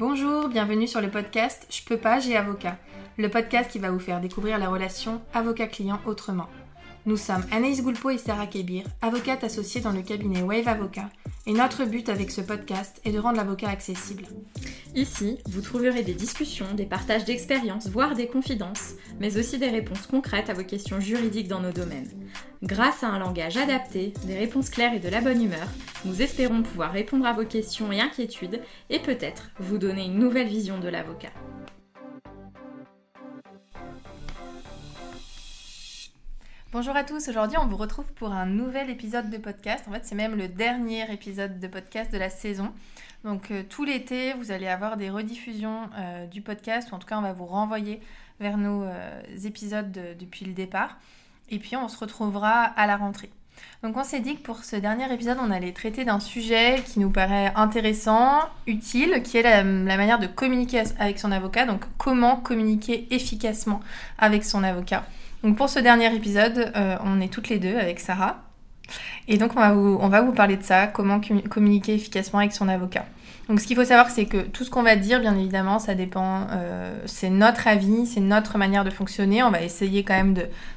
Bonjour, bienvenue sur le podcast Je peux pas, j'ai avocat, le podcast qui va vous faire découvrir la relation avocat-client autrement. Nous sommes Anaïs Goulpeau et Sarah Kébir, avocates associées dans le cabinet Wave Avocat, et notre but avec ce podcast est de rendre l'avocat accessible. Ici, vous trouverez des discussions, des partages d'expériences, voire des confidences, mais aussi des réponses concrètes à vos questions juridiques dans nos domaines. Grâce à un langage adapté, des réponses claires et de la bonne humeur, nous espérons pouvoir répondre à vos questions et inquiétudes et peut-être vous donner une nouvelle vision de l'avocat. Bonjour à tous, aujourd'hui on vous retrouve pour un nouvel épisode de podcast. En fait c'est même le dernier épisode de podcast de la saison. Donc euh, tout l'été vous allez avoir des rediffusions euh, du podcast ou en tout cas on va vous renvoyer vers nos euh, épisodes depuis le départ. Et puis on se retrouvera à la rentrée. Donc on s'est dit que pour ce dernier épisode on allait traiter d'un sujet qui nous paraît intéressant, utile, qui est la manière de communiquer avec son avocat. Donc comment communiquer efficacement avec son avocat. Donc pour ce dernier épisode, euh, on est toutes les deux avec Sarah. Et donc on va vous, on va vous parler de ça, comment communiquer efficacement avec son avocat. Donc ce qu'il faut savoir, c'est que tout ce qu'on va dire, bien évidemment, ça dépend, euh, c'est notre avis, c'est notre manière de fonctionner. On va essayer quand même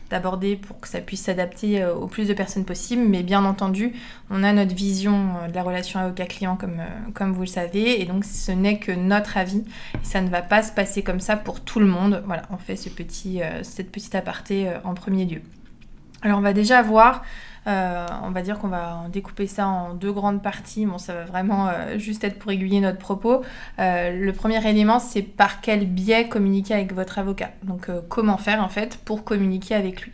d'aborder pour que ça puisse s'adapter euh, au plus de personnes possible. Mais bien entendu, on a notre vision euh, de la relation avocat-client comme, comme vous le savez. Et donc ce n'est que notre avis. Ça ne va pas se passer comme ça pour tout le monde. Voilà, on fait ce petit, cette petite aparté en premier lieu. Alors on va déjà voir euh, on va dire qu'on va découper ça en deux grandes parties. Bon, ça va vraiment euh, juste être pour aiguiller notre propos. Euh, le premier élément, c'est par quel biais communiquer avec votre avocat. Donc, comment faire en fait pour communiquer avec lui.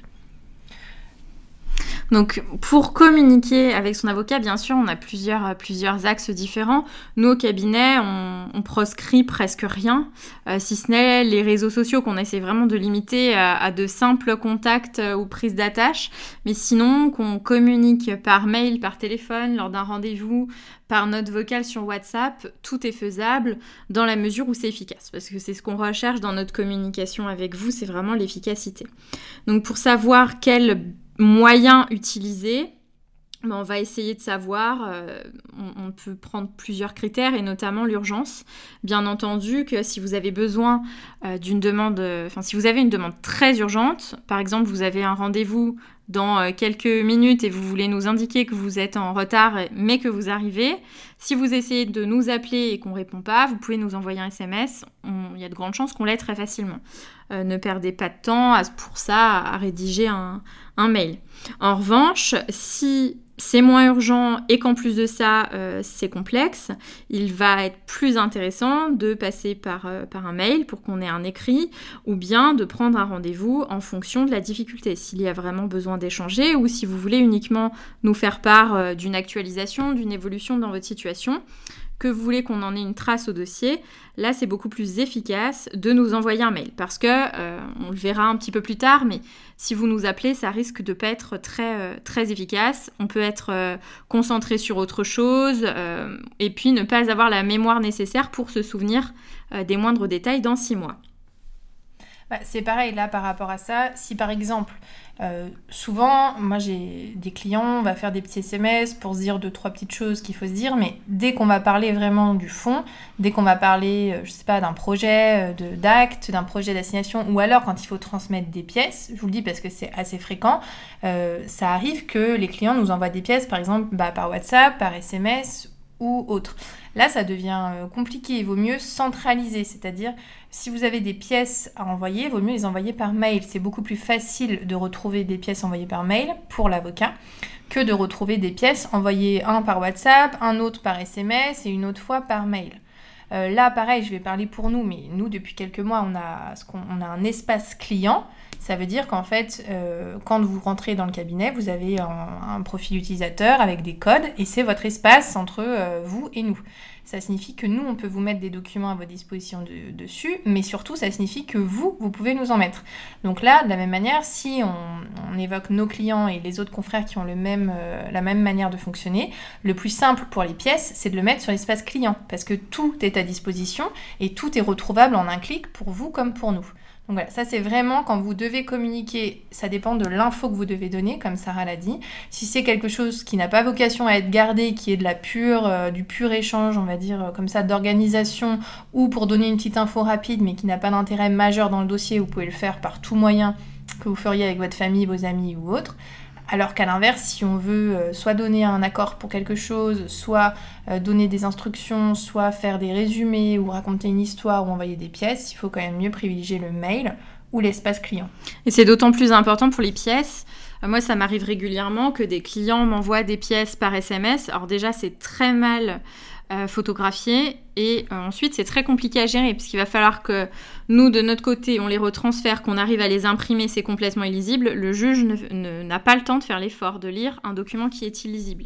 Donc pour communiquer avec son avocat, bien sûr, on a plusieurs, euh, plusieurs axes différents. Nous, au cabinet, on, proscrit presque rien, euh, si ce n'est les réseaux sociaux qu'on essaie vraiment de limiter à, de simples contacts euh, ou prises d'attache. Mais sinon, qu'on communique par mail, par téléphone, lors d'un rendez-vous, par note vocale sur WhatsApp, tout est faisable dans la mesure où c'est efficace. Parce que c'est ce qu'on recherche dans notre communication avec vous, c'est vraiment l'efficacité. Donc pour savoir quel moyens utilisés, ben, on va essayer de savoir, euh, on, peut prendre plusieurs critères et notamment l'urgence. Bien entendu que si vous avez besoin euh, d'une demande, enfin si vous avez une demande très urgente, par exemple vous avez un rendez-vous dans euh, quelques minutes et vous voulez nous indiquer que vous êtes en retard mais que vous arrivez, si vous essayez de nous appeler et qu'on ne répond pas, vous pouvez nous envoyer un SMS. Il y a de grandes chances qu'on l'ait très facilement. Euh, ne perdez pas de temps pour ça à rédiger un, mail. En revanche, si c'est moins urgent et qu'en plus de ça, euh, c'est complexe, il va être plus intéressant de passer par, par un mail pour qu'on ait un écrit ou bien de prendre un rendez-vous en fonction de la difficulté, s'il y a vraiment besoin d'échanger ou si vous voulez uniquement nous faire part d'une actualisation, d'une évolution dans votre situation que vous voulez qu'on en ait une trace au dossier, là c'est beaucoup plus efficace de nous envoyer un mail parce que euh, on le verra un petit peu plus tard, mais si vous nous appelez, ça risque de pas être très euh, très efficace. On peut être euh, concentré sur autre chose et puis ne pas avoir la mémoire nécessaire pour se souvenir des moindres détails dans six mois. Bah, c'est pareil là par rapport à ça. Si par exemple, euh, souvent, moi j'ai des clients, on va faire des petits SMS pour se dire deux, trois petites choses qu'il faut se dire, mais dès qu'on va parler vraiment du fond, dès qu'on va parler, euh, je sais pas, d'un projet euh, d'acte, d'un projet d'assignation, ou alors quand il faut transmettre des pièces, je vous le dis parce que c'est assez fréquent, ça arrive que les clients nous envoient des pièces, par exemple bah, par WhatsApp, par SMS ou autre. Là, ça devient euh, compliqué. Il vaut mieux centraliser, c'est-à-dire si vous avez des pièces à envoyer, il vaut mieux les envoyer par mail. C'est beaucoup plus facile de retrouver des pièces envoyées par mail pour l'avocat que de retrouver des pièces envoyées un par WhatsApp, un autre par SMS et une autre fois par mail. Euh, là, pareil, je vais parler pour nous, mais nous, depuis quelques mois, on a, un espace client. Ça veut dire qu'en fait, euh, quand vous rentrez dans le cabinet, vous avez un, profil utilisateur avec des codes et c'est votre espace entre euh, vous et nous. Ça signifie que nous, on peut vous mettre des documents à votre disposition dessus, mais surtout, ça signifie que vous, vous pouvez nous en mettre. Donc là, de la même manière, si on, évoque nos clients et les autres confrères qui ont euh, la même manière de fonctionner, le plus simple pour les pièces, c'est de le mettre sur l'espace client, parce que tout est à disposition et tout est retrouvable en un clic pour vous comme pour nous. Donc voilà, ça c'est vraiment quand vous devez communiquer, ça dépend de l'info que vous devez donner, comme Sarah l'a dit. Si c'est quelque chose qui n'a pas vocation à être gardé, qui est de la pure, euh, du pur échange, on va dire euh, comme ça, d'organisation, ou pour donner une petite info rapide, mais qui n'a pas d'intérêt majeur dans le dossier, vous pouvez le faire par tout moyen que vous feriez avec votre famille, vos amis ou autre. Alors qu'à l'inverse, si on veut euh, soit donner un accord pour quelque chose, soit euh, donner des instructions, soit faire des résumés ou raconter une histoire ou envoyer des pièces, il faut quand même mieux privilégier le mail ou l'espace client. Et c'est d'autant plus important pour les pièces. Euh, moi, ça m'arrive régulièrement que des clients m'envoient des pièces par SMS. Alors déjà, c'est très mal euh, photographier. Et euh, ensuite, c'est très compliqué à gérer puisqu'il va falloir que nous, de notre côté, on les retransfère, qu'on arrive à les imprimer, c'est complètement illisible. Le juge n'a pas le temps de faire l'effort de lire un document qui est illisible.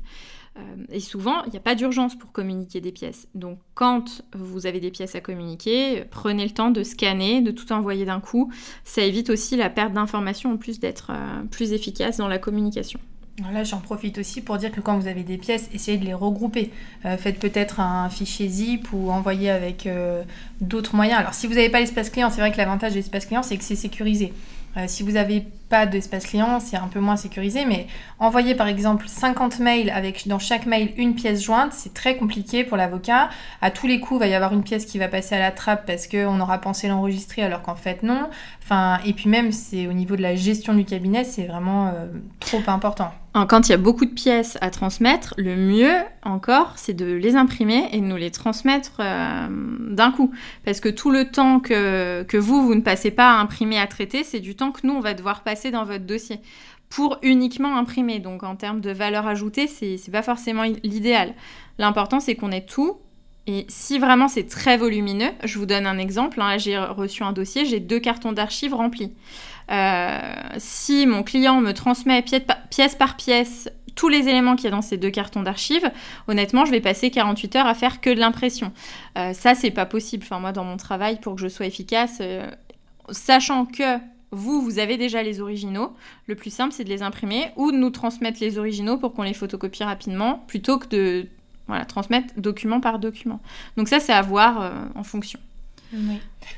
Euh, et souvent, il n'y a pas d'urgence pour communiquer des pièces. Donc, quand vous avez des pièces à communiquer, prenez le temps de scanner, de tout envoyer d'un coup. Ça évite aussi la perte d'informations en plus d'être plus efficace dans la communication. Là, j'en profite aussi pour dire que quand vous avez des pièces, essayez de les regrouper. Euh, faites peut-être un fichier zip ou envoyez avec euh, d'autres moyens. Alors, si vous n'avez pas l'espace client, c'est vrai que l'avantage de l'espace client, c'est que c'est sécurisé. Euh, si vous n'avez pas d'espace client, c'est un peu moins sécurisé, mais envoyer par exemple 50 mails avec dans chaque mail une pièce jointe, c'est très compliqué pour l'avocat. À tous les coups, il va y avoir une pièce qui va passer à la trappe parce qu'on aura pensé l'enregistrer alors qu'en fait non. Enfin, et puis même, c'est au niveau de la gestion du cabinet, c'est vraiment euh, trop important. Quand il y a beaucoup de pièces à transmettre, le mieux encore, c'est de les imprimer et de nous les transmettre euh, d'un coup. Parce que tout le temps que, que vous, vous ne passez pas à imprimer, à traiter, c'est du temps que nous, on va devoir passer dans votre dossier pour uniquement imprimer. Donc en termes de valeur ajoutée, c'est pas forcément l'idéal. L'important, c'est qu'on ait tout. Et si vraiment c'est très volumineux, je vous donne un exemple. Hein. j'ai reçu un dossier, j'ai deux cartons d'archives remplis. Euh, si mon client me transmet pièce par pièce tous les éléments qu'il y a dans ces deux cartons d'archives, honnêtement, je vais passer 48 heures à faire que de l'impression. Euh, ça, c'est pas possible. Enfin, moi, dans mon travail, pour que je sois efficace, euh, sachant que vous, vous avez déjà les originaux. Le plus simple, c'est de les imprimer ou de nous transmettre les originaux pour qu'on les photocopie rapidement, plutôt que de voilà, transmettre document par document. Donc ça, c'est à voir euh, en fonction.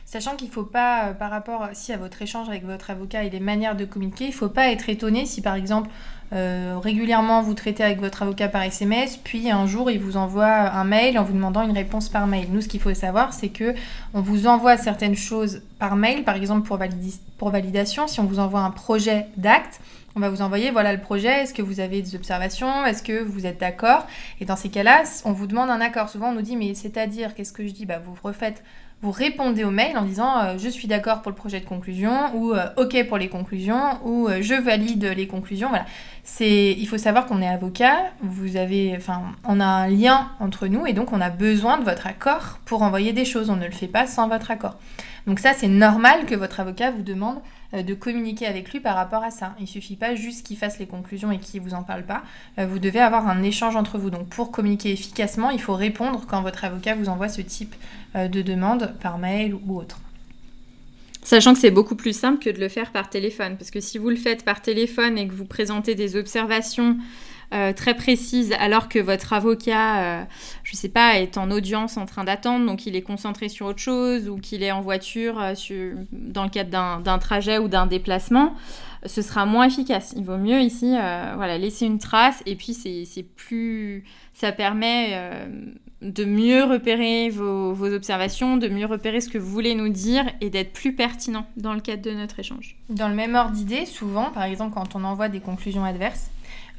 Sachant qu'il ne faut pas, euh, par rapport si à votre échange avec votre avocat et les manières de communiquer, il ne faut pas être étonné si par exemple euh, régulièrement vous traitez avec votre avocat par SMS, puis un jour il vous envoie un mail en vous demandant une réponse par mail. Nous, ce qu'il faut savoir, c'est que on vous envoie certaines choses par mail, par exemple pour, pour validation, si on vous envoie un projet d'acte, on va vous envoyer voilà le projet, est-ce que vous avez des observations, est-ce que vous êtes d'accord? Et dans ces cas-là, on vous demande un accord. Souvent on nous dit mais c'est-à-dire qu'est-ce que je dis? Bah vous refaites vous répondez au mail en disant euh, je suis d'accord pour le projet de conclusion ou euh, ok pour les conclusions ou euh, je valide les conclusions. Voilà. C'est, il faut savoir qu'on est avocat, vous avez, enfin, on a un lien entre nous et donc on a besoin de votre accord pour envoyer des choses. On ne le fait pas sans votre accord. Donc ça, c'est normal que votre avocat vous demande de communiquer avec lui par rapport à ça. Il suffit pas juste qu'il fasse les conclusions et qu'il vous en parle pas. Euh, vous devez avoir un échange entre vous. Donc pour communiquer efficacement, il faut répondre quand votre avocat vous envoie ce type euh, de demande par mail ou autre. Sachant que c'est beaucoup plus simple que de le faire par téléphone. Parce que si vous le faites par téléphone et que vous présentez des observations euh, très précise alors que votre avocat, euh, je ne sais pas, est en audience en train d'attendre, donc il est concentré sur autre chose ou qu'il est en voiture euh, dans le cadre d'un trajet ou d'un déplacement, ce sera moins efficace. Il vaut mieux ici voilà, laisser une trace et puis c'est plus... ça permet de mieux repérer vos, vos, observations, de mieux repérer ce que vous voulez nous dire et d'être plus pertinent dans le cadre de notre échange. Dans le même ordre d'idée, souvent, par exemple, quand on envoie des conclusions adverses,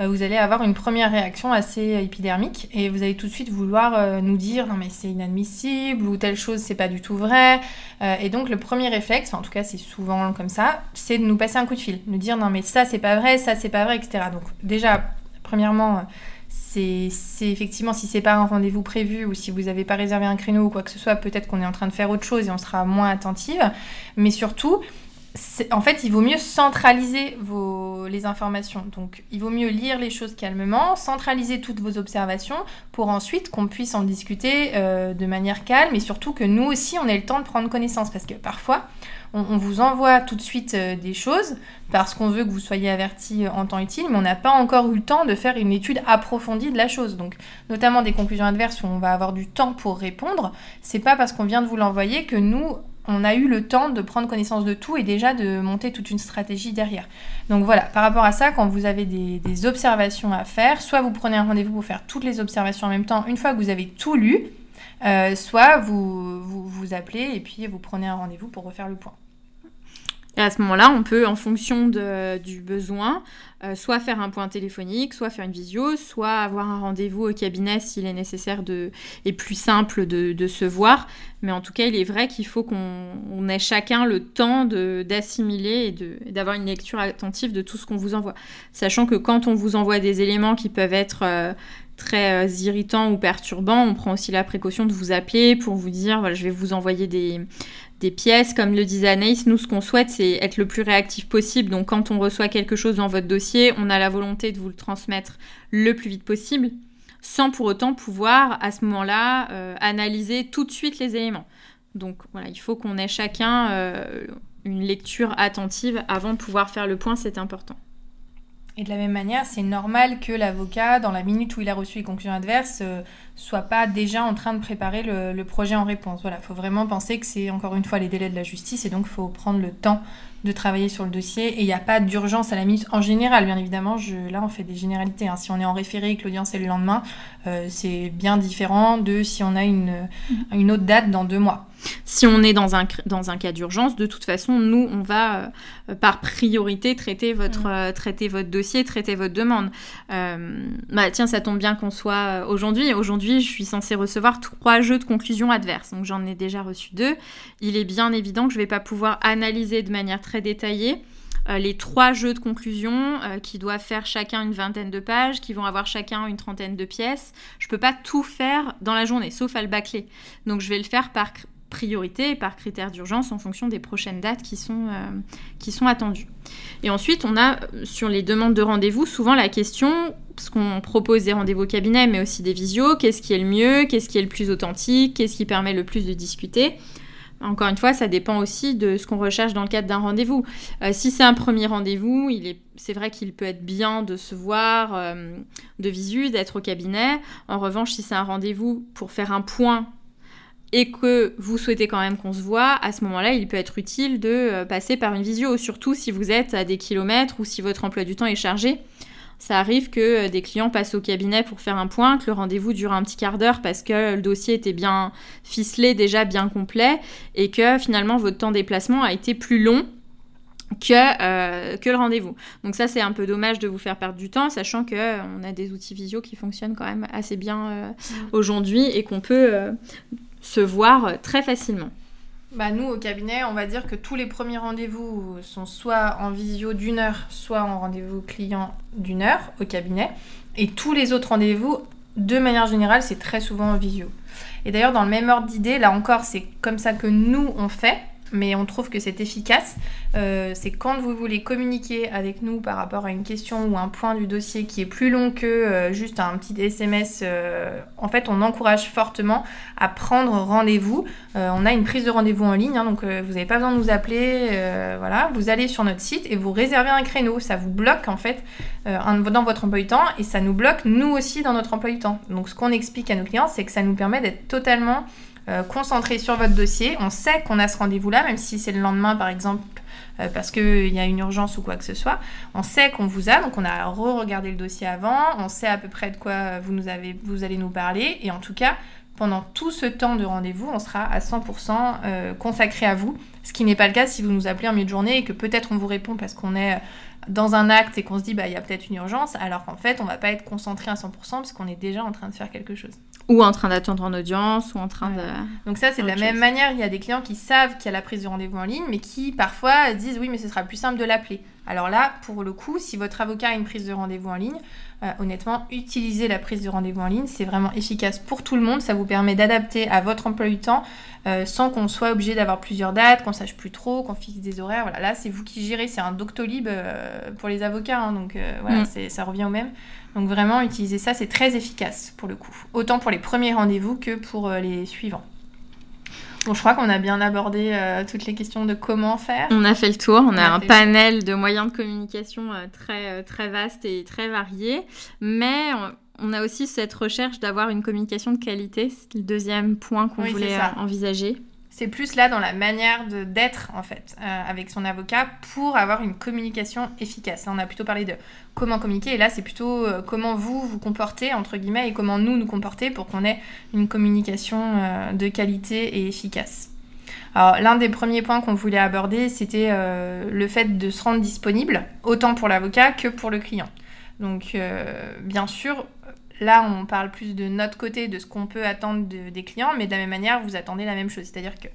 vous allez avoir une première réaction assez épidermique et vous allez tout de suite vouloir euh, nous dire non mais c'est inadmissible ou telle chose c'est pas du tout vrai. Euh, et donc le premier réflexe, en tout cas c'est souvent comme ça, c'est de nous passer un coup de fil, nous dire non mais ça c'est pas vrai, ça c'est pas vrai, etc. Donc déjà, premièrement, c'est effectivement si c'est pas un rendez-vous prévu ou si vous n'avez pas réservé un créneau ou quoi que ce soit, peut-être qu'on est en train de faire autre chose et on sera moins attentive. Mais surtout, en fait, il vaut mieux centraliser vos, les informations. Donc, il vaut mieux lire les choses calmement, centraliser toutes vos observations pour ensuite qu'on puisse en discuter euh, de manière calme et surtout que nous aussi, on ait le temps de prendre connaissance. Parce que parfois, on, vous envoie tout de suite euh, des choses parce qu'on veut que vous soyez avertis en temps utile, mais on n'a pas encore eu le temps de faire une étude approfondie de la chose. Donc, notamment des conclusions adverses où on va avoir du temps pour répondre. C'est pas parce qu'on vient de vous l'envoyer que nous, on a eu le temps de prendre connaissance de tout et déjà de monter toute une stratégie derrière. Donc voilà, par rapport à ça, quand vous avez des, observations à faire, soit vous prenez un rendez-vous pour faire toutes les observations en même temps, une fois que vous avez tout lu, euh, soit vous, vous, vous appelez et puis vous prenez un rendez-vous pour refaire le point. Et à ce moment-là, on peut, en fonction du besoin, euh, soit faire un point téléphonique, soit faire une visio, soit avoir un rendez-vous au cabinet s'il est nécessaire de, et plus simple de, se voir. Mais en tout cas, il est vrai qu'il faut qu'on ait chacun le temps d'assimiler et d'avoir une lecture attentive de tout ce qu'on vous envoie. Sachant que quand on vous envoie des éléments qui peuvent être... Euh, très euh, irritants ou perturbants, on prend aussi la précaution de vous appeler pour vous dire voilà, je vais vous envoyer des, des pièces. Comme le disait Anaïs, nous, ce qu'on souhaite, c'est être le plus réactif possible. Donc, quand on reçoit quelque chose dans votre dossier, on a la volonté de vous le transmettre le plus vite possible, sans pour autant pouvoir, à ce moment-là, euh, analyser tout de suite les éléments. Donc, voilà, il faut qu'on ait chacun euh, une lecture attentive avant de pouvoir faire le point, c'est important. Et de la même manière, c'est normal que l'avocat, dans la minute où il a reçu les conclusions adverses, euh, soit pas déjà en train de préparer le, projet en réponse. Voilà, il faut vraiment penser que c'est encore une fois les délais de la justice et donc faut prendre le temps de travailler sur le dossier. Et il n'y a pas d'urgence à la minute en général, bien évidemment. Je, là, on fait des généralités. Hein. Si on est en référé et que l'audience est le lendemain, euh, c'est bien différent de si on a une, mm-hmm. une autre date dans deux mois. Si on est dans un, dans un cas d'urgence, de toute façon, nous, on va euh, par priorité traiter votre, mm. euh, traiter votre dossier, traiter votre demande. bah, tiens, ça tombe bien qu'on soit aujourd'hui. Aujourd'hui, je suis censée recevoir trois jeux de conclusion adverses. Donc, j'en ai déjà reçu deux. Il est bien évident que je ne vais pas pouvoir analyser de manière très détaillée euh, les trois jeux de conclusion euh, qui doivent faire chacun une vingtaine de pages, qui vont avoir chacun une trentaine de pièces. Je peux pas tout faire dans la journée, sauf à le bâcler. Donc je vais le faire par priorité par critère d'urgence en fonction des prochaines dates qui sont, euh, qui sont attendues. Et ensuite, on a sur les demandes de rendez-vous souvent la question, parce qu'on propose des rendez-vous au cabinet, mais aussi des visios, qu'est-ce qui est le mieux, qu'est-ce qui est le plus authentique, qu'est-ce qui permet le plus de discuter? Encore une fois, ça dépend aussi de ce qu'on recherche dans le cadre d'un rendez-vous. Euh, si c'est un premier rendez-vous, c'est vrai qu'il peut être bien de se voir euh, de visu, d'être au cabinet. En revanche, si c'est un rendez-vous pour faire un point et que vous souhaitez quand même qu'on se voit, à ce moment-là, il peut être utile de euh, passer par une visio, surtout si vous êtes à des kilomètres ou si votre emploi du temps est chargé. Ça arrive que euh, des clients passent au cabinet pour faire un point, que le rendez-vous dure un petit quart d'heure parce que le dossier était bien ficelé, déjà bien complet, et que finalement votre temps de déplacement a été plus long que, euh, que le rendez-vous. Donc ça, c'est un peu dommage de vous faire perdre du temps, sachant qu'on euh, on a des outils visio qui fonctionnent quand même assez bien aujourd'hui et qu'on peut se voir très facilement. Bah nous, au cabinet, on va dire que tous les premiers rendez-vous sont soit en visio d'une heure, soit en rendez-vous client d'une heure au cabinet. Et tous les autres rendez-vous, de manière générale, c'est très souvent en visio. Et d'ailleurs, dans le même ordre d'idée, là encore, c'est comme ça que nous, on fait mais on trouve que c'est efficace. Euh, c'est quand vous voulez communiquer avec nous par rapport à une question ou un point du dossier qui est plus long que euh, juste un petit SMS. Euh, en fait, on encourage fortement à prendre rendez-vous. on a une prise de rendez-vous en ligne, hein, donc vous n'avez pas besoin de nous appeler. voilà, vous allez sur notre site et vous réservez un créneau. Ça vous bloque en fait dans votre emploi du temps et ça nous bloque nous aussi dans notre emploi du temps. Donc, ce qu'on explique à nos clients, c'est que ça nous permet d'être totalement euh, concentré sur votre dossier. On sait qu'on a ce rendez-vous-là, même si c'est le lendemain, par exemple, euh, parce qu'il y a une urgence ou quoi que ce soit. On sait qu'on vous a, donc on a re-regardé le dossier avant, on sait à peu près de quoi vous, nous avez, vous allez nous parler, et en tout cas, pendant tout ce temps de rendez-vous, on sera à 100% euh, consacré à vous, ce qui n'est pas le cas si vous nous appelez en milieu de journée et que peut-être on vous répond parce qu'on est dans un acte et qu'on se dit bah il y a peut-être une urgence, alors qu'en fait on va pas être concentré à 100% parce qu'on est déjà en train de faire quelque chose. Ou en train d'attendre en audience, ou en train de... Donc ça c'est de la même manière, il y a des clients qui savent qu'il y a la prise de rendez-vous en ligne, mais qui parfois disent oui mais ce sera plus simple de l'appeler. Alors là, pour le coup, si votre avocat a une prise de rendez-vous en ligne, euh, honnêtement, utilisez la prise de rendez-vous en ligne. C'est vraiment efficace pour tout le monde. Ça vous permet d'adapter à votre emploi du temps euh, sans qu'on soit obligé d'avoir plusieurs dates, qu'on sache plus trop, qu'on fixe des horaires. Voilà, là, c'est vous qui gérez. C'est un Doctolib euh, pour les avocats. Hein. donc voilà, mm. ça revient au même. Donc vraiment, utiliser ça, c'est très efficace pour le coup. Autant pour les premiers rendez-vous que pour les suivants. Bon, je crois qu'on a bien abordé euh, toutes les questions de comment faire. On a fait le tour. On, a, un panel de moyens de communication euh, très, euh, très vaste et très varié. Mais on a aussi cette recherche d'avoir une communication de qualité. C'est le deuxième point qu'on voulait envisager. C'est plus là dans la manière d'être en fait euh, avec son avocat pour avoir une communication efficace. On a plutôt parlé de comment communiquer et là c'est plutôt euh, comment vous vous comportez entre guillemets et comment nous nous comporter pour qu'on ait une communication euh, de qualité et efficace. Alors l'un des premiers points qu'on voulait aborder c'était le fait de se rendre disponible autant pour l'avocat que pour le client. Donc bien sûr Là, on parle plus de notre côté, de ce qu'on peut attendre des clients, mais de la même manière, vous attendez la même chose. C'est-à-dire que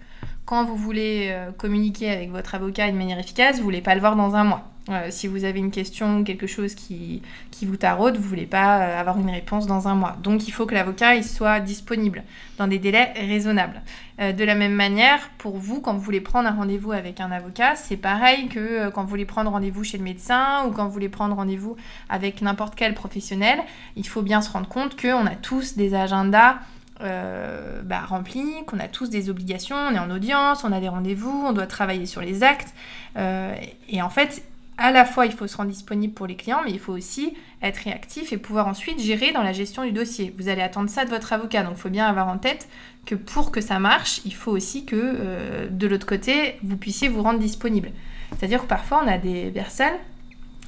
quand vous voulez euh, communiquer avec votre avocat de manière efficace, vous voulez pas le voir dans un mois. Euh, si vous avez une question ou quelque chose qui, vous taraude, vous voulez pas euh, avoir une réponse dans un mois. Donc il faut que l'avocat il soit disponible dans des délais raisonnables. de la même manière, pour vous, quand vous voulez prendre un rendez-vous avec un avocat, c'est pareil que quand vous voulez prendre rendez-vous chez le médecin ou quand vous voulez prendre rendez-vous avec n'importe quel professionnel. Il faut bien se rendre compte qu'on a tous des agendas euh, bah, remplis, qu'on a tous des obligations, on est en audience, on a des rendez-vous, on doit travailler sur les actes. Euh, et en fait, à la fois, il faut se rendre disponible pour les clients, mais il faut aussi être réactif et pouvoir ensuite gérer dans la gestion du dossier. Vous allez attendre ça de votre avocat, donc il faut bien avoir en tête que pour que ça marche, il faut aussi que euh, de l'autre côté, vous puissiez vous rendre disponible. C'est-à-dire que parfois, on a des personnes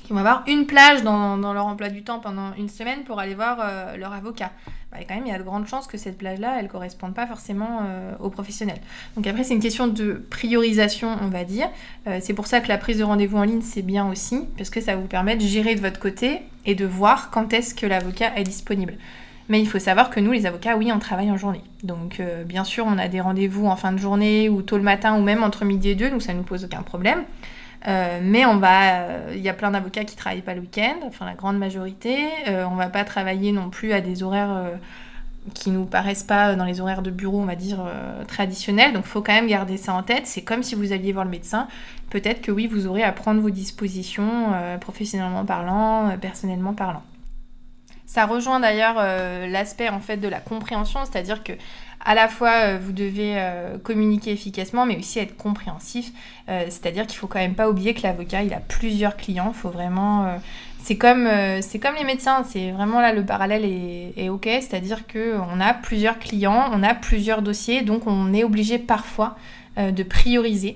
qui vont avoir une plage dans, leur emploi du temps pendant une semaine pour aller voir leur avocat. Bah, quand même, il y a de grandes chances que cette plage-là, elle ne corresponde pas forcément euh, aux professionnels. Donc après, c'est une question de priorisation, on va dire. Euh, c'est pour ça que la prise de rendez-vous en ligne, c'est bien aussi, parce que ça vous permet de gérer de votre côté et de voir quand est-ce que l'avocat est disponible. Mais il faut savoir que nous, les avocats, oui, on travaille en journée. Donc, euh, bien sûr, on a des rendez-vous en fin de journée ou tôt le matin ou même entre midi et deux, donc ça ne nous pose aucun problème. Euh, mais on va, euh, il y a plein d'avocats qui travaillent pas le week-end, enfin la grande majorité. Euh, on va pas travailler non plus à des horaires qui nous paraissent pas dans les horaires de bureau, on va dire traditionnels. Donc, faut quand même garder ça en tête. C'est comme si vous alliez voir le médecin. Peut-être que oui, vous aurez à prendre vos dispositions, professionnellement parlant, personnellement parlant. Ça rejoint d'ailleurs l'aspect en fait de la compréhension, c'est-à-dire que à la fois euh, vous devez euh, communiquer efficacement, mais aussi être compréhensif. Euh, c'est-à-dire qu'il faut quand même pas oublier que l'avocat, il a plusieurs clients. Faut vraiment. c'est comme, c'est comme les médecins. C'est vraiment là le parallèle est, est ok. C'est-à-dire qu'on a plusieurs clients, on a plusieurs dossiers, donc on est obligé parfois de prioriser.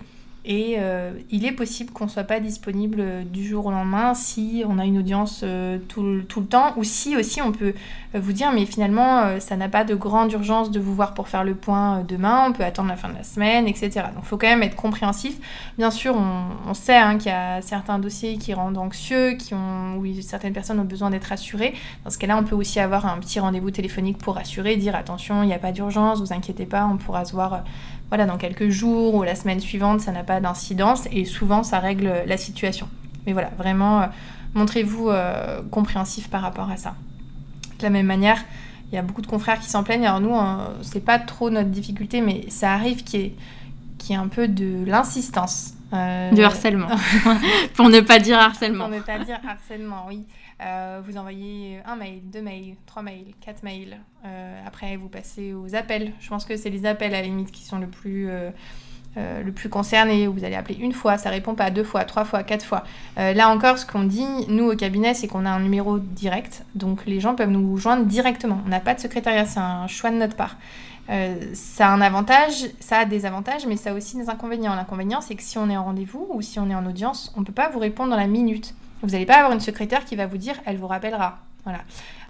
Et euh, il est possible qu'on ne soit pas disponible euh, du jour au lendemain si on a une audience euh, tout, le, temps ou si aussi on peut vous dire mais finalement ça n'a pas de grande urgence de vous voir pour faire le point demain, on peut attendre la fin de la semaine, etc. Donc il faut quand même être compréhensif. Bien sûr, on, sait hein, qu'il y a certains dossiers qui rendent anxieux, qui ont, où certaines personnes ont besoin d'être rassurées. Dans ce cas-là, on peut aussi avoir un petit rendez-vous téléphonique pour rassurer, dire attention, il n'y a pas d'urgence, vous inquiétez pas, on pourra se voir voilà, dans quelques jours ou la semaine suivante, ça n'a pas d'incidence et souvent ça règle la situation. Mais voilà, vraiment, euh, montrez-vous euh, compréhensif par rapport à ça. De la même manière, il y a beaucoup de confrères qui s'en plaignent. Alors nous, c'est pas trop notre difficulté, mais ça arrive qu'il y ait un peu de l'insistance. Euh... Du harcèlement. Pour ne pas dire harcèlement. Pour ne pas dire harcèlement, oui. Euh, vous envoyez un mail, deux mails, trois mails, quatre mails. Euh, après, vous passez aux appels. Je pense que c'est les appels à la limite qui sont le plus, euh, le plus concernés. Vous allez appeler une fois, ça répond pas deux fois, trois fois, quatre fois. là encore, ce qu'on dit, nous au cabinet, c'est qu'on a un numéro direct. Donc les gens peuvent nous joindre directement. On n'a pas de secrétariat, c'est un choix de notre part. Ça a un avantage, ça a des avantages, mais ça a aussi des inconvénients. L'inconvénient, c'est que si on est en rendez-vous ou si on est en audience, on ne peut pas vous répondre dans la minute. Vous n'allez pas avoir une secrétaire qui va vous dire elle vous rappellera. Voilà.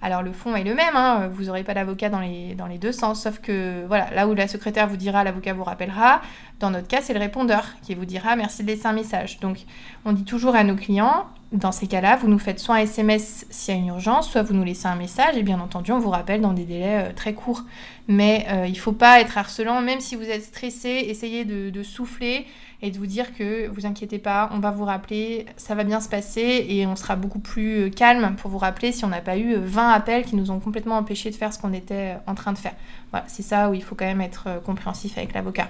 Alors le fond est le même, hein. vous n'aurez pas d'avocat dans les, dans les deux sens, sauf que voilà, là où la secrétaire vous dira l'avocat vous rappellera, dans notre cas c'est le répondeur qui vous dira merci de laisser un message. Donc on dit toujours à nos clients, dans ces cas-là, vous nous faites soit un SMS s'il y a une urgence, soit vous nous laissez un message et bien entendu on vous rappelle dans des délais euh, très courts. Mais euh, il ne faut pas être harcelant, même si vous êtes stressé, essayez de, souffler et de vous dire que vous inquiétez pas, on va vous rappeler, ça va bien se passer et on sera beaucoup plus euh, calme pour vous rappeler si on n'a pas eu 20 appels qui nous ont complètement empêché de faire ce qu'on était en train de faire. Voilà, c'est ça où il faut quand même être compréhensif avec l'avocat.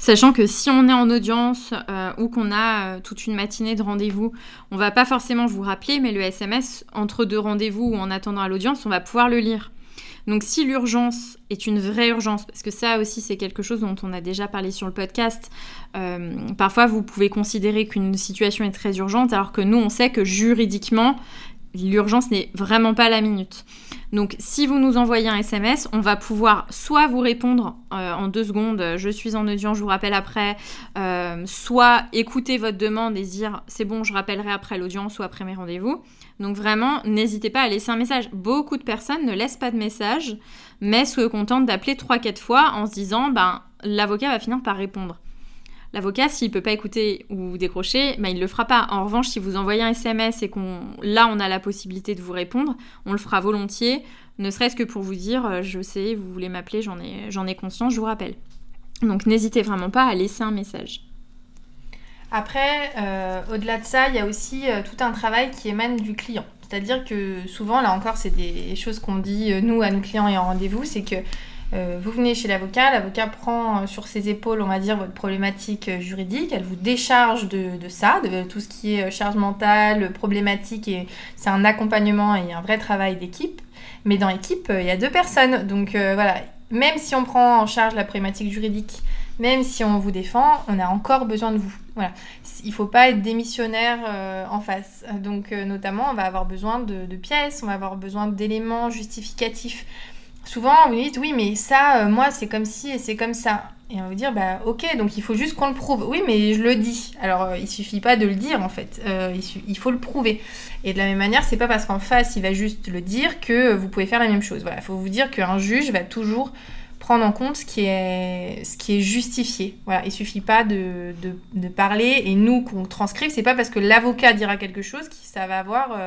Sachant que si on est en audience euh, ou qu'on a euh, toute une matinée de rendez-vous, on va pas forcément vous rappeler, mais le SMS entre deux rendez-vous ou en attendant à l'audience, on va pouvoir le lire. Donc si l'urgence est une vraie urgence, parce que ça aussi c'est quelque chose dont on a déjà parlé sur le podcast, euh, parfois vous pouvez considérer qu'une situation est très urgente alors que nous on sait que juridiquement l'urgence n'est vraiment pas la minute. Donc si vous nous envoyez un SMS, on va pouvoir soit vous répondre euh, en deux secondes, je suis en audience, je vous rappelle après, euh, soit écouter votre demande et dire c'est bon, je rappellerai après l'audience ou après mes rendez-vous. Donc vraiment, n'hésitez pas à laisser un message. Beaucoup de personnes ne laissent pas de message, mais se contentent d'appeler 3-4 fois en se disant ben l'avocat va finir par répondre. L'avocat, s'il peut pas écouter ou décrocher, ben, il le fera pas. En revanche, si vous envoyez un SMS et qu'on là on a la possibilité de vous répondre, on le fera volontiers, ne serait-ce que pour vous dire euh, je sais, vous voulez m'appeler, j'en ai, conscience, je vous rappelle. Donc n'hésitez vraiment pas à laisser un message. Après, euh, au-delà de ça, il y a aussi euh, tout un travail qui émane du client. C'est-à-dire que souvent, là encore, c'est des choses qu'on dit nous à nos clients et en rendez-vous, c'est que vous venez chez l'avocat, l'avocat prend euh, sur ses épaules, on va dire, votre problématique euh, juridique, elle vous décharge de, ça, de tout ce qui est charge mentale, problématique, et c'est un accompagnement et un vrai travail d'équipe. Mais dans l'équipe, il y a deux personnes, donc voilà, même si on prend en charge la problématique juridique, même si on vous défend, on a encore besoin de vous. Voilà. Il ne faut pas être démissionnaire en face. Donc, notamment, on va avoir besoin de pièces, on va avoir besoin d'éléments justificatifs souvent vous dites oui mais ça euh, moi c'est comme ci et c'est comme ça. Et on va vous dire bah ok donc il faut juste qu'on le prouve. Oui mais je le dis. Alors euh, il suffit pas de le dire en fait. Euh, il, faut le prouver. Et de la même manière c'est pas parce qu'en face il va juste le dire que vous pouvez faire la même chose. Voilà il faut vous dire qu'un juge va toujours prendre en compte ce qui est, justifié. Voilà, il suffit pas de, de, parler et nous qu'on transcrive, c'est pas parce que l'avocat dira quelque chose que ça va avoir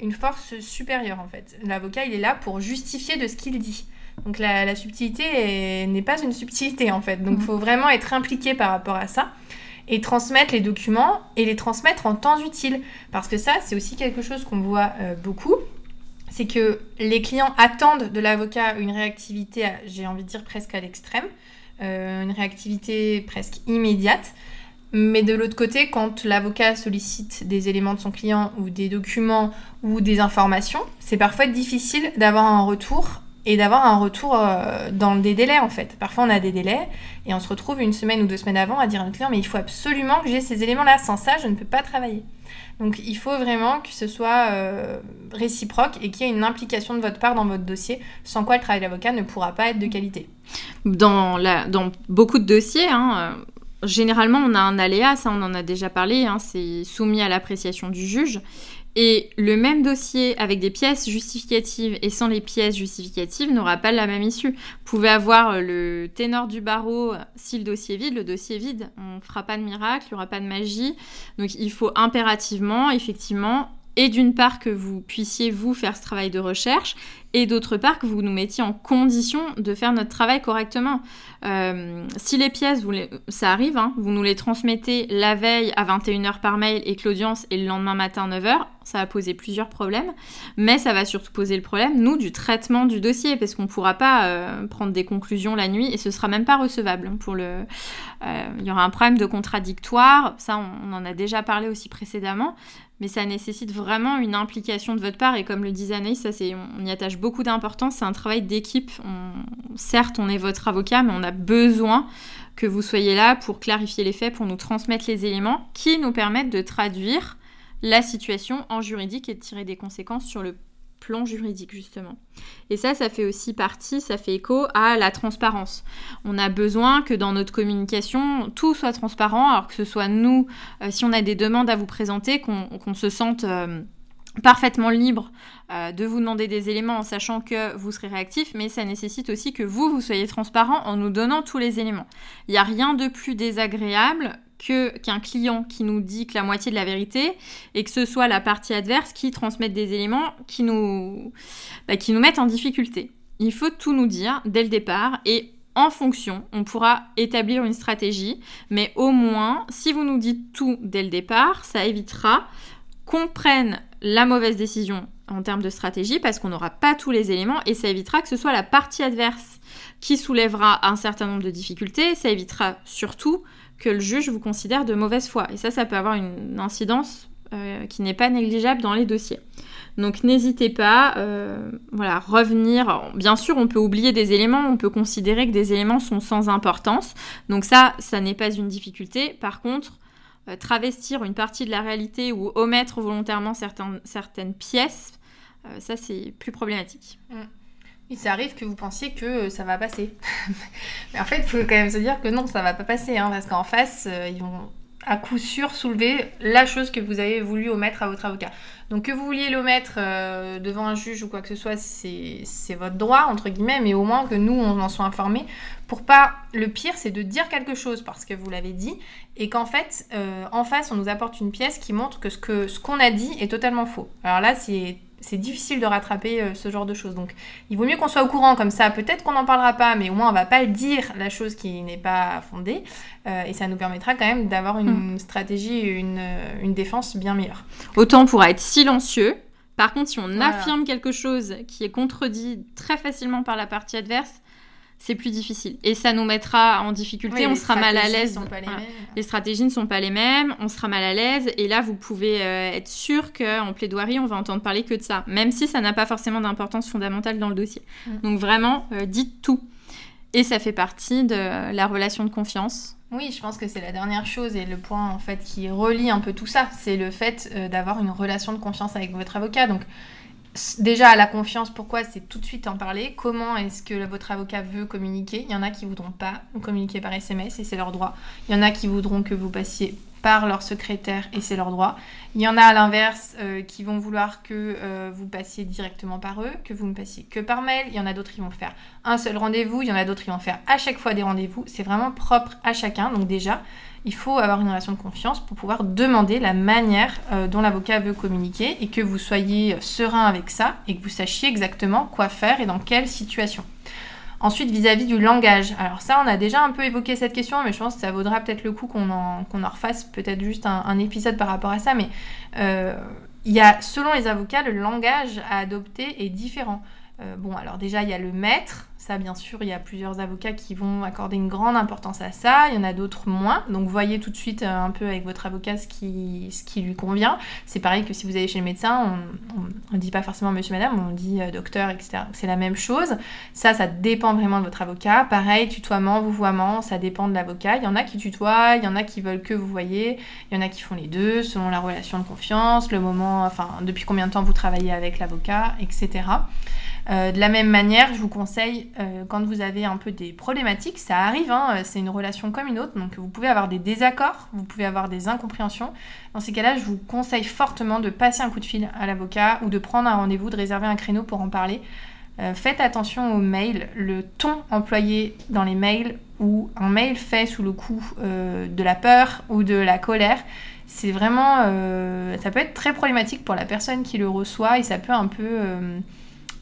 une force supérieure en fait. L'avocat, il est là pour justifier de ce qu'il dit. Donc la, subtilité n'est pas une subtilité en fait. Donc il mhm. faut vraiment être impliqué par rapport à ça et transmettre les documents et les transmettre en temps utile. Parce que ça, c'est aussi quelque chose qu'on voit euh, beaucoup. C'est que les clients attendent de l'avocat une réactivité, j'ai envie de dire presque à l'extrême, euh, une réactivité presque immédiate. Mais de l'autre côté, quand l'avocat sollicite des éléments de son client ou des documents ou des informations, c'est parfois difficile d'avoir un retour et d'avoir un retour euh, dans des délais en fait. Parfois on a des délais et on se retrouve une semaine ou deux semaines avant à dire à un client mais il faut absolument que j'ai ces éléments-là, sans ça je ne peux pas travailler. Donc il faut vraiment que ce soit euh, réciproque et qu'il y ait une implication de votre part dans votre dossier, sans quoi le travail d'avocat ne pourra pas être de qualité. Dans, la, dans beaucoup de dossiers, hein, généralement, on a un aléa, ça on en a déjà parlé, hein, c'est soumis à l'appréciation du juge. Et le même dossier avec des pièces justificatives et sans les pièces justificatives n'aura pas la même issue. Vous pouvez avoir le ténor du barreau, si le dossier est vide, le dossier est vide. On ne fera pas de miracle, il n'y aura pas de magie. Donc il faut impérativement, effectivement, et d'une part que vous puissiez vous faire ce travail de recherche et d'autre part que vous nous mettiez en condition de faire notre travail correctement. Euh, si les pièces, vous ça arrive, hein, vous nous les transmettez la veille à 21h par mail et que l'audience est le lendemain matin à 9h, ça va poser plusieurs problèmes, mais ça va surtout poser le problème, nous, du traitement du dossier, parce qu'on ne pourra pas euh, prendre des conclusions la nuit et ce sera même pas recevable. Euh, il y aura un problème de contradictoire, ça on, en a déjà parlé aussi précédemment, mais ça nécessite vraiment une implication de votre part et comme le disait Anaïs, ça on y attache beaucoup d'importance. C'est un travail d'équipe. certes, on est votre avocat, mais on a besoin que vous soyez là pour clarifier les faits, pour nous transmettre les éléments qui nous permettent de traduire la situation en juridique et de tirer des conséquences sur le plan juridique justement. Et ça, ça fait aussi partie, ça fait écho à la transparence. On a besoin que dans notre communication, tout soit transparent, alors que ce soit nous, euh, si on a des demandes à vous présenter, qu'on se sente... Euh, parfaitement libre euh, de vous demander des éléments en sachant que vous serez réactif, mais ça nécessite aussi que vous, vous soyez transparent en nous donnant tous les éléments. Il n'y a rien de plus désagréable que qu'un client qui nous dit que la moitié de la vérité et que ce soit la partie adverse qui transmette des éléments qui nous, bah, qui nous mettent en difficulté. Il faut tout nous dire dès le départ et en fonction, on pourra établir une stratégie, mais au moins, si vous nous dites tout dès le départ, ça évitera qu'on prenne la mauvaise décision en termes de stratégie parce qu'on n'aura pas tous les éléments et ça évitera que ce soit la partie adverse qui soulèvera un certain nombre de difficultés. Ça évitera surtout que le juge vous considère de mauvaise foi. Et ça, ça peut avoir une incidence euh, qui n'est pas négligeable dans les dossiers. Donc n'hésitez pas, euh, voilà, revenir. Bien sûr, on peut oublier des éléments, on peut considérer que des éléments sont sans importance. Donc ça, ça n'est pas une difficulté. Par contre, travestir une partie de la réalité ou omettre volontairement certaines pièces, ça c'est plus problématique. Mm. Oui, ça arrive que vous pensiez que ça va passer. Mais en fait, il faut quand même se dire que non, ça va pas passer, hein, parce qu'en face, ils vont à coup sûr soulever la chose que vous avez voulu omettre à votre avocat. Donc que vous vouliez l'omettre euh, devant un juge ou quoi que ce soit, c'est votre droit, entre guillemets, mais au moins que nous, on en soit informés. Pour pas... Le pire, c'est de dire quelque chose parce que vous l'avez dit, et qu'en fait, euh, en face, on nous apporte une pièce qui montre que ce ce qu'on a dit est totalement faux. Alors là, c'est c'est difficile de rattraper euh, ce genre de choses. Donc il vaut mieux qu'on soit au courant comme ça. Peut-être qu'on n'en parlera pas, mais au moins on va pas dire la chose qui n'est pas fondée. Euh, et ça nous permettra quand même d'avoir une mm. stratégie, une, euh, une défense bien meilleure. Autant pour être silencieux. Par contre, si on affirme quelque chose qui est contredit très facilement par la partie adverse, c'est plus difficile. Et ça nous mettra en difficulté, on sera mal à l'aise. Les stratégies ne sont pas les mêmes, on sera mal à l'aise. Et là, vous pouvez euh, être sûr qu'en plaidoirie, on va entendre parler que de ça, même si ça n'a pas forcément d'importance fondamentale dans le dossier. Mm. Donc vraiment, euh, dites tout. Et ça fait partie de la relation de confiance. Oui, je pense que c'est la dernière chose et le point en fait qui relie un peu tout ça, c'est le fait euh, d'avoir une relation de confiance avec votre avocat. Donc déjà la confiance, pourquoi c'est tout de suite en parler? Comment est-ce que votre avocat veut communiquer? Il y en a qui voudront pas communiquer par SMS et c'est leur droit. Il y en a qui voudront que vous passiez par leur secrétaire et c'est leur droit. Il y en a à l'inverse euh, qui vont vouloir que euh, vous passiez directement par eux, que vous ne passiez que par mail. Il y en a d'autres qui vont faire un seul rendez-vous. Il y en a d'autres qui vont faire à chaque fois des rendez-vous. C'est vraiment propre à chacun. Donc déjà, il faut avoir une relation de confiance pour pouvoir demander la manière euh, dont l'avocat veut communiquer et que vous soyez serein avec ça et que vous sachiez exactement quoi faire et dans quelle situation. Ensuite, vis-à-vis du langage. Alors ça, on a déjà un peu évoqué cette question, mais je pense que ça vaudra peut-être le coup qu'on en, en, refasse peut-être juste un, épisode par rapport à ça. Mais euh, il y a, selon les avocats, le langage à adopter est différent. Euh, bon, alors déjà, il y a le maître. Ça, bien sûr, il y a plusieurs avocats qui vont accorder une grande importance à ça. Il y en a d'autres moins. Donc, voyez tout de suite euh, un peu avec votre avocat ce qui, ce qui lui convient. C'est pareil que si vous allez chez le médecin, on ne dit pas forcément monsieur, madame, on dit euh, docteur, etc. C'est la même chose. Ça, ça dépend vraiment de votre avocat. Pareil, tutoiement, vouvoiement, ça dépend de l'avocat. Il y en a qui tutoient, il y en a qui veulent que vous voyez, il y en a qui font les deux selon la relation de confiance, le moment, enfin, depuis combien de temps vous travaillez avec l'avocat, etc. Euh, de la même manière, je vous conseille, euh, quand vous avez un peu des problématiques, ça arrive, hein, euh, c'est une relation comme une autre, donc vous pouvez avoir des désaccords, vous pouvez avoir des incompréhensions. Dans ces cas-là, je vous conseille fortement de passer un coup de fil à l'avocat ou de prendre un rendez-vous, de réserver un créneau pour en parler. faites attention aux mails, le ton employé dans les mails ou un mail fait sous le coup de la peur ou de la colère, c'est vraiment, ça peut être très problématique pour la personne qui le reçoit et ça peut un peu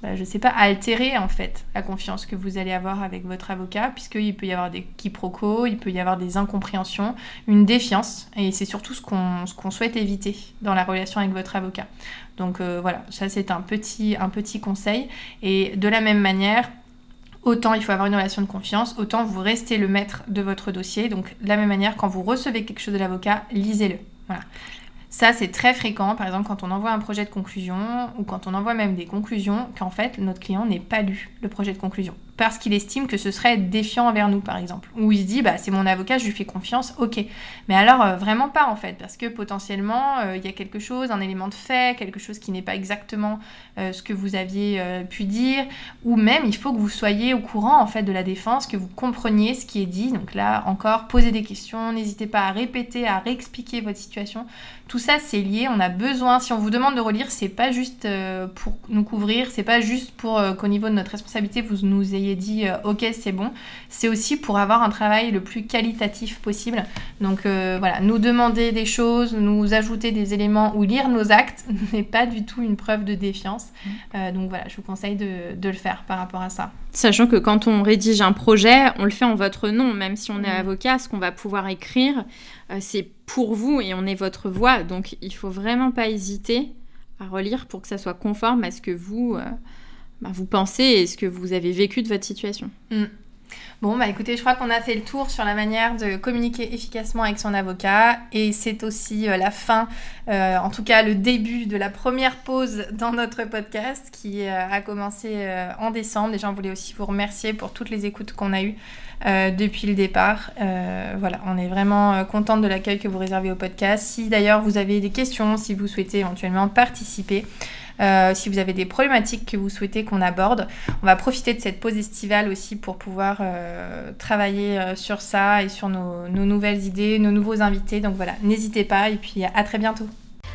je euh, je sais pas, altérer en fait la confiance que vous allez avoir avec votre avocat, puisqu'il peut y avoir des quiproquos, il peut y avoir des incompréhensions, une défiance, et c'est surtout ce qu'on souhaite éviter dans la relation avec votre avocat. Donc euh, voilà, ça c'est un petit, un petit conseil. Et de la même manière, autant il faut avoir une relation de confiance, autant vous restez le maître de votre dossier. Donc de la même manière, quand vous recevez quelque chose de l'avocat, lisez-le. Voilà. Ça, c'est très fréquent, par exemple, quand on envoie un projet de conclusion ou quand on envoie même des conclusions, qu'en fait, notre client n'ait pas lu le projet de conclusion parce qu'il estime que ce serait défiant envers nous, par exemple. Ou il se dit, bah, c'est mon avocat, je lui fais confiance, ok. Mais alors, euh, vraiment pas, en fait, parce que potentiellement, euh, il y a quelque chose, un élément de fait, quelque chose qui n'est pas exactement euh, ce que vous aviez pu dire, ou même, il faut que vous soyez au courant, en fait, de la défense, que vous compreniez ce qui est dit. Donc là, encore, posez des questions, n'hésitez pas à répéter, à réexpliquer votre situation. Tout ça, c'est lié, on a besoin, si on vous demande de relire, c'est pas juste pour nous couvrir, c'est pas juste pour qu'au niveau de notre responsabilité, vous nous ayez dit euh, ok c'est bon, c'est aussi pour avoir un travail le plus qualitatif possible. Donc euh, voilà, nous demander des choses, nous ajouter des éléments ou lire nos actes n'est pas du tout une preuve de défiance. Mm. Euh, donc voilà, je vous conseille de, de, le faire par rapport à ça. Sachant que quand on rédige un projet, on le fait en votre nom, même si on est mm. avocat, ce qu'on va pouvoir écrire, c'est pour vous et on est votre voix. Donc il faut vraiment pas hésiter à relire pour que ça soit conforme à ce que vous bah, vous pensez et ce que vous avez vécu de votre situation. Mm. Bon, bah écoutez, je crois qu'on a fait le tour sur la manière de communiquer efficacement avec son avocat et c'est aussi euh, la fin, euh, en tout cas le début de la première pause dans notre podcast qui euh, a commencé en décembre. Déjà, on voulait aussi vous remercier pour toutes les écoutes qu'on a eues depuis le départ. voilà, on est vraiment contente de l'accueil que vous réservez au podcast. Si d'ailleurs vous avez des questions, si vous souhaitez éventuellement participer, euh, si vous avez des problématiques que vous souhaitez qu'on aborde, on va profiter de cette pause estivale aussi pour pouvoir euh, travailler euh, sur ça et sur nos, nouvelles idées, nos nouveaux invités. Donc voilà, n'hésitez pas et puis à très bientôt.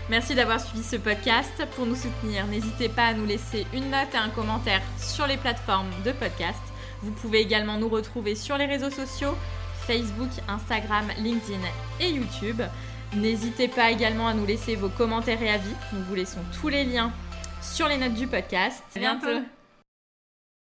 Merci d'avoir suivi ce podcast. Pour nous soutenir, n'hésitez pas à nous laisser une note et un commentaire sur les plateformes de podcast. Vous pouvez également nous retrouver sur les réseaux sociaux, Facebook, Instagram, LinkedIn et YouTube. N'hésitez pas également à nous laisser vos commentaires et avis. Nous vous laissons tous les liens sur les notes du podcast. À bientôt.